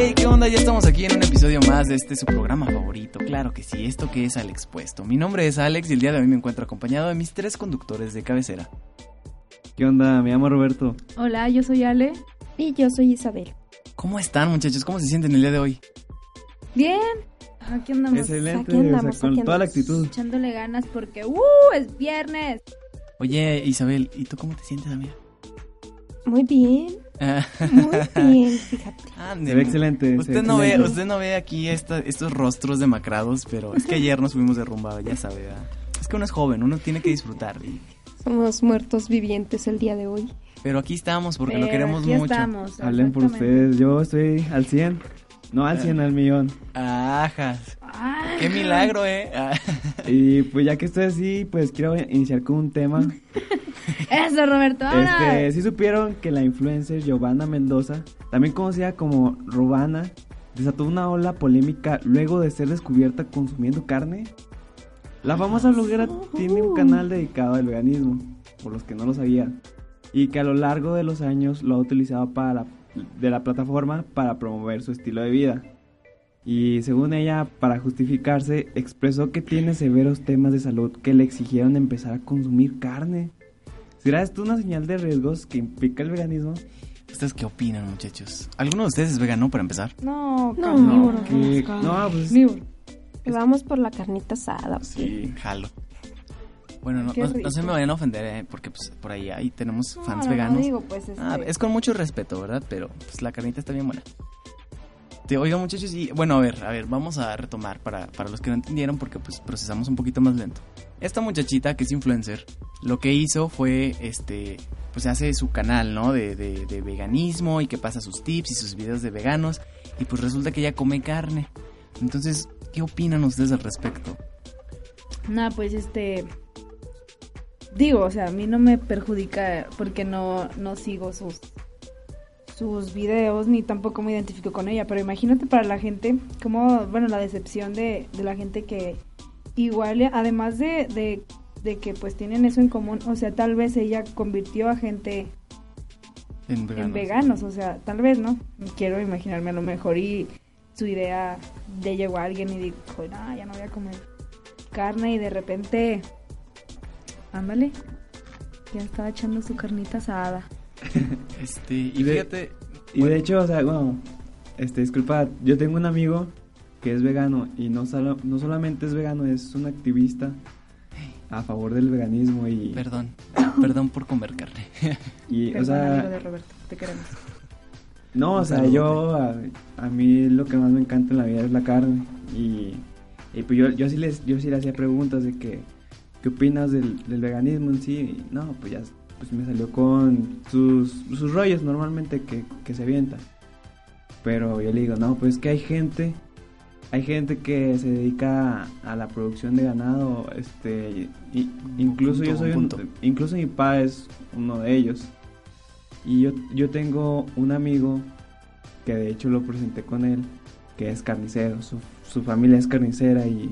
Hey, ¿qué onda? Ya estamos aquí en un episodio más de este su programa favorito. Claro que sí, esto que es al expuesto. Mi nombre es Alex y el día de hoy me encuentro acompañado de mis tres conductores de cabecera. ¿Qué onda? Me llamo Roberto. Hola, yo soy Ale. Y yo soy Isabel. ¿Cómo están, muchachos? ¿Cómo se sienten el día de hoy? Bien. Aquí andamos Excelente, aquí andamos, o sea, con aquí toda la actitud. echándole ganas porque ¡uh! es viernes. Oye, Isabel, ¿y tú cómo te sientes, amiga? Muy bien, Ah, muy bien, fíjate. ve excelente. Usted ve no, ve, excelente. usted no ve aquí esta- estos rostros demacrados, pero es que ayer nos fuimos de rumba, ya sabe. ¿verdad? Es que uno es joven, uno tiene que disfrutar. y- Somos muertos vivientes el día de hoy. Pero aquí estamos porque lo Pero queremos aquí mucho. estamos. Hablen por ustedes. Yo estoy al 100. No al 100, al millón. Ajas. Ah, Qué milagro, ¿eh? Ah. Y pues ya que estoy así, pues quiero iniciar con un tema. Eso, Roberto. Este, sí supieron que la influencer Giovanna Mendoza, también conocida como Robana, desató una ola polémica luego de ser descubierta consumiendo carne. La famosa bloguera tiene un canal dedicado al veganismo, por los que no lo sabían, y que a lo largo de los años lo ha utilizado para de la plataforma para promover su estilo de vida. Y según ella, para justificarse, expresó que tiene severos temas de salud que le exigieron empezar a consumir carne. ¿Será esto una señal de riesgos que implica el veganismo? ¿Ustedes qué opinan, muchachos? ¿Alguno de ustedes es vegano para empezar? No, No, carnívoro. que- no, no, pues- carnívoro. Vamos por la carnita asada. Sí, jalo. Bueno, no, no- se me vayan a ofender, ¿eh? porque pues, por ahí, ahí tenemos fans no, no, veganos. digo, pues, este, Ah, es con mucho respeto, ¿verdad? Pero pues la carnita está bien buena. Te oiga, muchachos, y bueno, a ver, a ver, vamos a retomar para, para los que no entendieron porque pues procesamos un poquito más lento. Esta muchachita que es influencer, lo que hizo fue, este, pues hace su canal, ¿no? De, de, de veganismo y que pasa sus tips y sus videos de veganos y pues resulta que ella come carne. Entonces, ¿qué opinan ustedes al respecto? Nah, pues este. Digo, o sea, a mí no me perjudica porque no, no sigo sus sus videos ni tampoco me identifico con ella, pero imagínate para la gente como, bueno, la decepción de, de la gente que igual, además de, de, de que pues tienen eso en común, o sea, tal vez ella convirtió a gente En veganos. en veganos, o sea, tal vez, ¿no? Quiero imaginarme a lo mejor y su idea ya llegó a alguien y dijo, no, ya no voy a comer carne y de repente, ándale, ya estaba echando su carnita asada. Este, y De- fíjate, Y de hecho, o sea, bueno, este, disculpa, yo tengo un amigo que es vegano y no, solo, no solamente es vegano, es un activista a favor del veganismo y, perdón, perdón por comer carne. y o Perdón, amigo de sea, Roberto, te queremos. no, o sea, yo, a, a mí lo que más me encanta en la vida es la carne y, y pues yo, yo sí les, yo sí le hacía preguntas de que, ¿qué opinas del, del veganismo en sí? Y no, pues ya, pues me salió con sus, sus rollos normalmente que, que se avientan. Pero yo le digo, no, pues que hay gente, hay gente que se dedica a, la producción de ganado, este, y- incluso punto, yo soy un incluso mi papá es uno de ellos. Y yo, yo tengo un amigo que de hecho lo presenté con él, que es carnicero, su, su familia es carnicera y,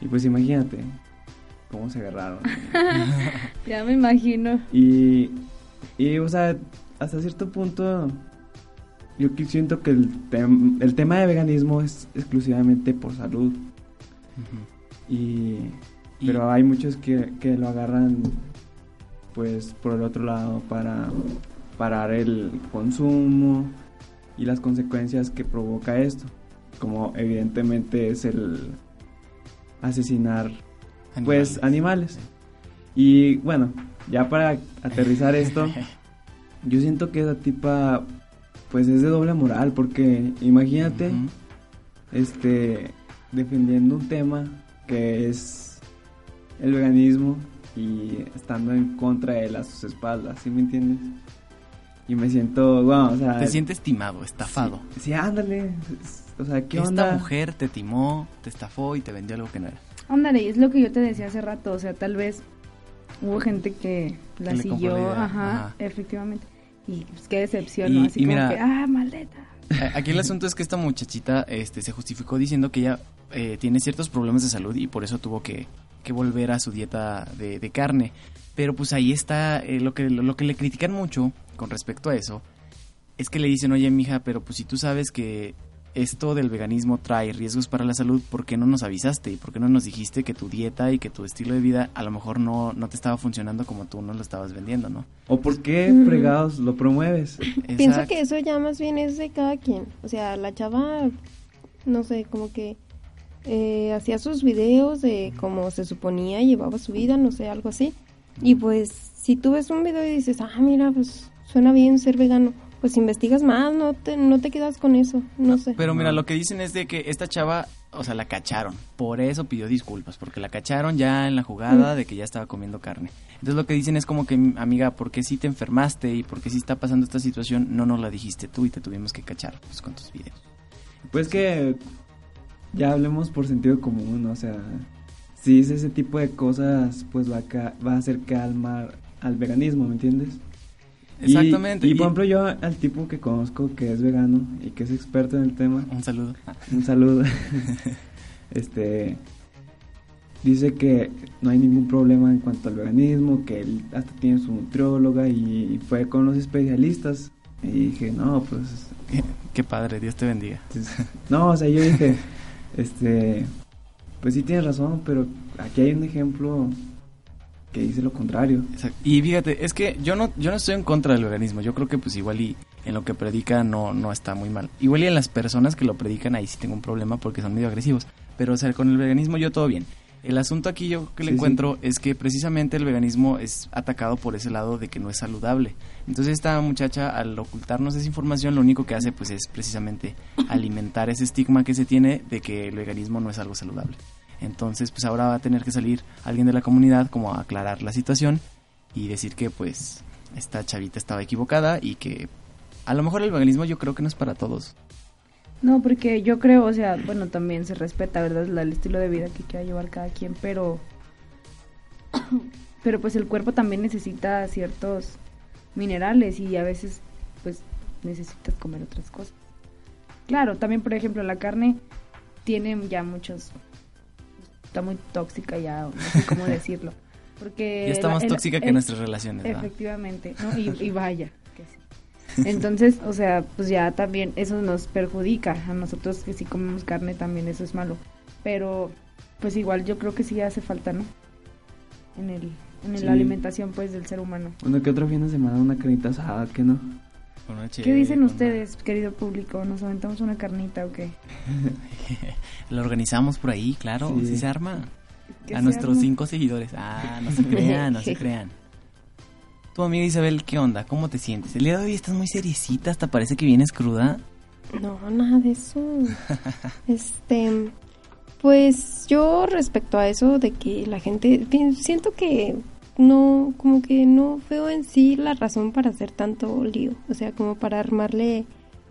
y pues imagínate cómo se agarraron. Ya me imagino. Y, y, o sea, hasta cierto punto, yo siento que el, tem- el tema de veganismo es exclusivamente por salud. Y, Y- pero hay muchos que, que lo agarran, pues, por el otro lado para parar el consumo y las consecuencias que provoca esto. Como evidentemente es el asesinar, pues, animales. Y bueno, ya para aterrizar esto, yo siento que esa tipa, pues es de doble moral, porque imagínate, este, defendiendo un tema que es el veganismo y estando en contra de él a sus espaldas, ¿sí me entiendes? Y me siento, bueno, o sea... Te sientes timado, estafado. Sí, sí, ándale. O sea, ¿qué Esta onda? mujer te timó, te estafó y te vendió algo que no era. Ándale, es lo que yo te decía hace rato, o sea, tal vez hubo gente que la Que siguió, ajá, ajá. efectivamente. Y pues qué decepción, Y- ¿no? Así y como mira- que, ah, maldita. Aquí el asunto es que esta muchachita este, se justificó diciendo que ella eh, tiene ciertos problemas de salud y por eso tuvo que, que volver a su dieta de, de carne. Pero pues ahí está eh, lo, que, lo que le critican mucho con respecto a eso. Es que le dicen, oye, mija, pero pues si tú sabes que esto del veganismo trae riesgos para la salud, ¿por qué no nos avisaste? ¿Y por qué no nos dijiste que tu dieta y que tu estilo de vida a lo mejor no, no te estaba funcionando como tú nos lo estabas vendiendo, ¿no? ¿O por qué fregados lo promueves? Pienso que eso ya más bien es de cada quien. O sea, la chava, no sé, como que eh, hacía sus videos de cómo se suponía llevaba su vida, no sé, algo así. Y pues, si tú ves un video y dices, ah, mira, pues suena bien ser vegano, pues investigas más, no te, no te quedas con eso, no sé. Pero mira, lo que dicen es de que esta chava, o sea, la cacharon. Por eso pidió disculpas, porque la cacharon ya en la jugada de que ya estaba comiendo carne. Entonces lo que dicen es como que, amiga, ¿por qué si te enfermaste y por qué si está pasando esta situación no nos la dijiste tú y te tuvimos que cachar pues, con tus videos? Pues que ya hablemos por sentido común, o sea, si es ese tipo de cosas, pues va a, ca- va a hacer calmar al veganismo, ¿me entiendes? Y- Exactamente. Y, por ejemplo yo al tipo que conozco que es vegano y que es experto en el tema, Un saludo. un saludo, este, dice que no hay ningún problema en cuanto al veganismo, que él hasta tiene su nutrióloga y fue con los especialistas. Y dije, no, pues Qué, qué padre, Dios te bendiga. entonces, no, o sea, yo dije, este, pues sí tienes razón, pero aquí hay un ejemplo que dice lo contrario. Exacto. Y fíjate, es que yo no, yo no estoy en contra del veganismo. Yo creo que pues igual y en lo que predica no, no está muy mal. Igual y en las personas que lo predican ahí sí tengo un problema porque son medio agresivos. Pero o sea, con el veganismo yo todo bien. El asunto aquí yo que le Sí, sí. encuentro es que precisamente el veganismo es atacado por ese lado de que no es saludable. Entonces esta muchacha al ocultarnos esa información lo único que hace pues es precisamente alimentar ese estigma que se tiene de que el veganismo no es algo saludable. Entonces pues ahora va a tener que salir alguien de la comunidad como a aclarar la situación y decir que pues esta chavita estaba equivocada y que a lo mejor el veganismo yo creo que no es para todos. No, porque yo creo, o sea, bueno, también se respeta, ¿verdad? El estilo de vida que quiera llevar cada quien, pero... Pero pues el cuerpo también necesita ciertos minerales y a veces pues necesitas comer otras cosas. Claro, también por ejemplo la carne tiene ya muchos... Está muy tóxica ya, no sé cómo decirlo. Porque Ya está más el- tóxica que el- nuestras relaciones. Efectivamente, ¿no? Y, y vaya, que sí. Entonces, o sea, pues ya también eso nos perjudica a nosotros que si comemos carne también eso es malo. Pero, pues igual yo creo que sí hace falta, ¿no? En el en Sí. la alimentación pues del ser humano. Uno que otro fin de semana una carnita asada, que no? Con una ¿Qué dicen con ustedes, querido público? ¿Nos aventamos una carnita o qué? Lo organizamos por ahí, claro, Sí. si se arma. ¿Qué A se nuestros arma? cinco seguidores. Ah, no se crean, no se crean. Tu amiga Isabel, ¿qué onda? ¿Cómo te sientes? El día de hoy estás muy seriecita, hasta parece que vienes cruda. No, nada de eso. este, pues yo respecto a eso de que la gente, siento que no, como que no veo en sí la razón para hacer tanto lío. O sea, como para armarle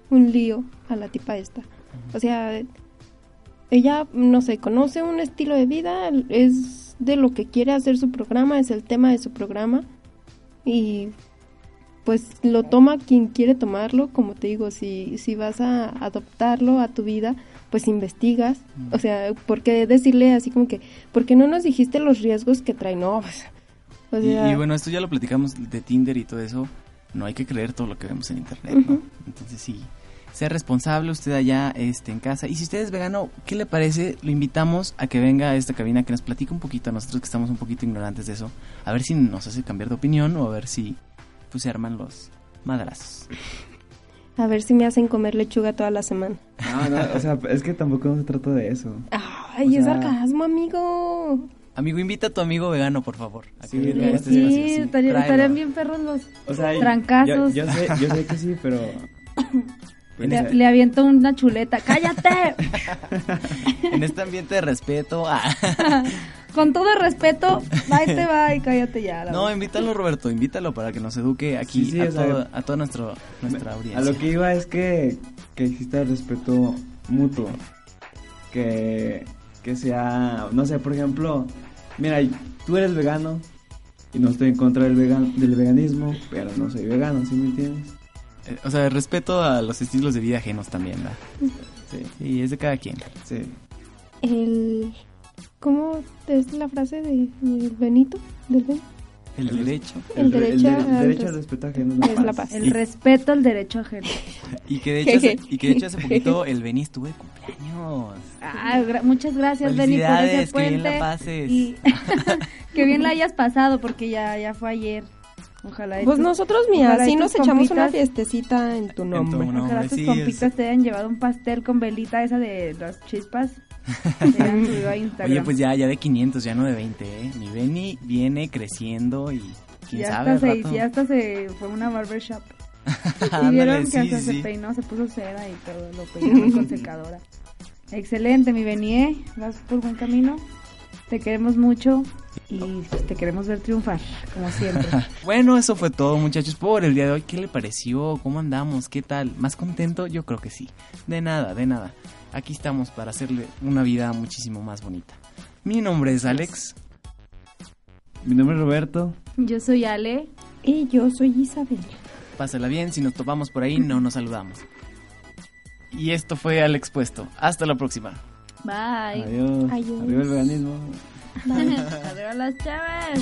un lío a la tipa esta. O sea, ella, no sé, conoce un estilo de vida, es de lo que quiere hacer su programa, es el tema de su programa. Y pues lo toma quien quiere tomarlo, como te digo, si, si vas a adoptarlo a tu vida, pues investigas, o sea, ¿por qué decirle así como que, ¿por qué no nos dijiste los riesgos que trae? No, pues, o Y, sea, y bueno, esto ya lo platicamos de Tinder y todo eso. No hay que creer todo lo que vemos en internet, ¿no? Entonces sí, sea responsable usted allá este, en casa. Y si usted es vegano, ¿qué le parece? Lo invitamos a que venga a esta cabina, que nos platique un poquito a nosotros que estamos un poquito ignorantes de eso. A ver si nos hace cambiar de opinión o a ver si pues se arman los madrazos. a ver si me hacen comer lechuga toda la semana. No, no, o sea, es que tampoco se trata de eso. Ay, O es sea- sarcasmo, amigo. Amigo, invita a tu amigo vegano, por favor. a Sí, sí, este Sí, estaría- tráelo. estarían bien perros los... O sea, Trancazos. Yo, yo sé, yo sé que sí, pero. pues, Le, aviento una chuleta. ¡Cállate! En este ambiente de respeto. ah. Con todo el respeto, ahí te va y cállate ya. No, invítalo, Roberto, invítalo para que nos eduque aquí Sí, sí, a, todo- a toda nuestro, nuestra audiencia. A lo que iba es que, que exista el respeto mutuo. Que, que sea, no sé, por ejemplo, mira, tú eres vegano y no estoy en contra del, vegan, del veganismo, pero no soy vegano, ¿sí me entiendes? Eh, O sea, respeto a los estilos de vida ajenos también, ¿verdad? Sí, Y es de cada quien. sí. El... ¿Cómo es la frase de, del Benito? ¿Del Ben? El derecho. El derecho de- al derecho res- al respeto ajeno es la paz. El respeto al derecho ajeno. Y que de hecho, hace, y que de hecho hace poquito el Beni estuvo de cumpleaños. Ah, gra- muchas gracias, Benny, por ese que puente. bien la pases. Y que bien la hayas pasado, porque ya, ya fue ayer. Ojalá. y Pues tus- nosotros, mira, ojalá y sí nos tus echamos una compitas- fiestecita en tu nombre. nombre. Ojalá hombre, tus sí, compitas es- te hayan llevado un pastel con velita esa de las chispas. A. Oye, pues ya, ya de 500, ya no de 20, ¿eh? Mi Beni viene creciendo y quién ya sabe hasta, al se, rato. ya hasta se fue una barbershop. y vieron que hasta sí, se peinó, se puso cera y todo, lo peinó con secadora. Excelente, mi Benie, vas por buen camino. Te queremos mucho y pues, te queremos ver triunfar, como siempre. Bueno, eso fue todo, muchachos, por el día de hoy. ¿Qué le pareció? ¿Cómo andamos? ¿Qué tal? ¿Más contento? Yo creo que sí. De nada, de nada. Aquí estamos para hacerle una vida muchísimo más bonita. Mi nombre es Alex. Mi nombre es Roberto. Yo soy Ale. Y yo soy Isabel. Pásala bien, si nos topamos por ahí, no nos saludamos. Y esto fue Al Expuesto. Hasta la próxima. Bye. Adiós. Adiós. Arriba el veganismo. Arriba las chaves.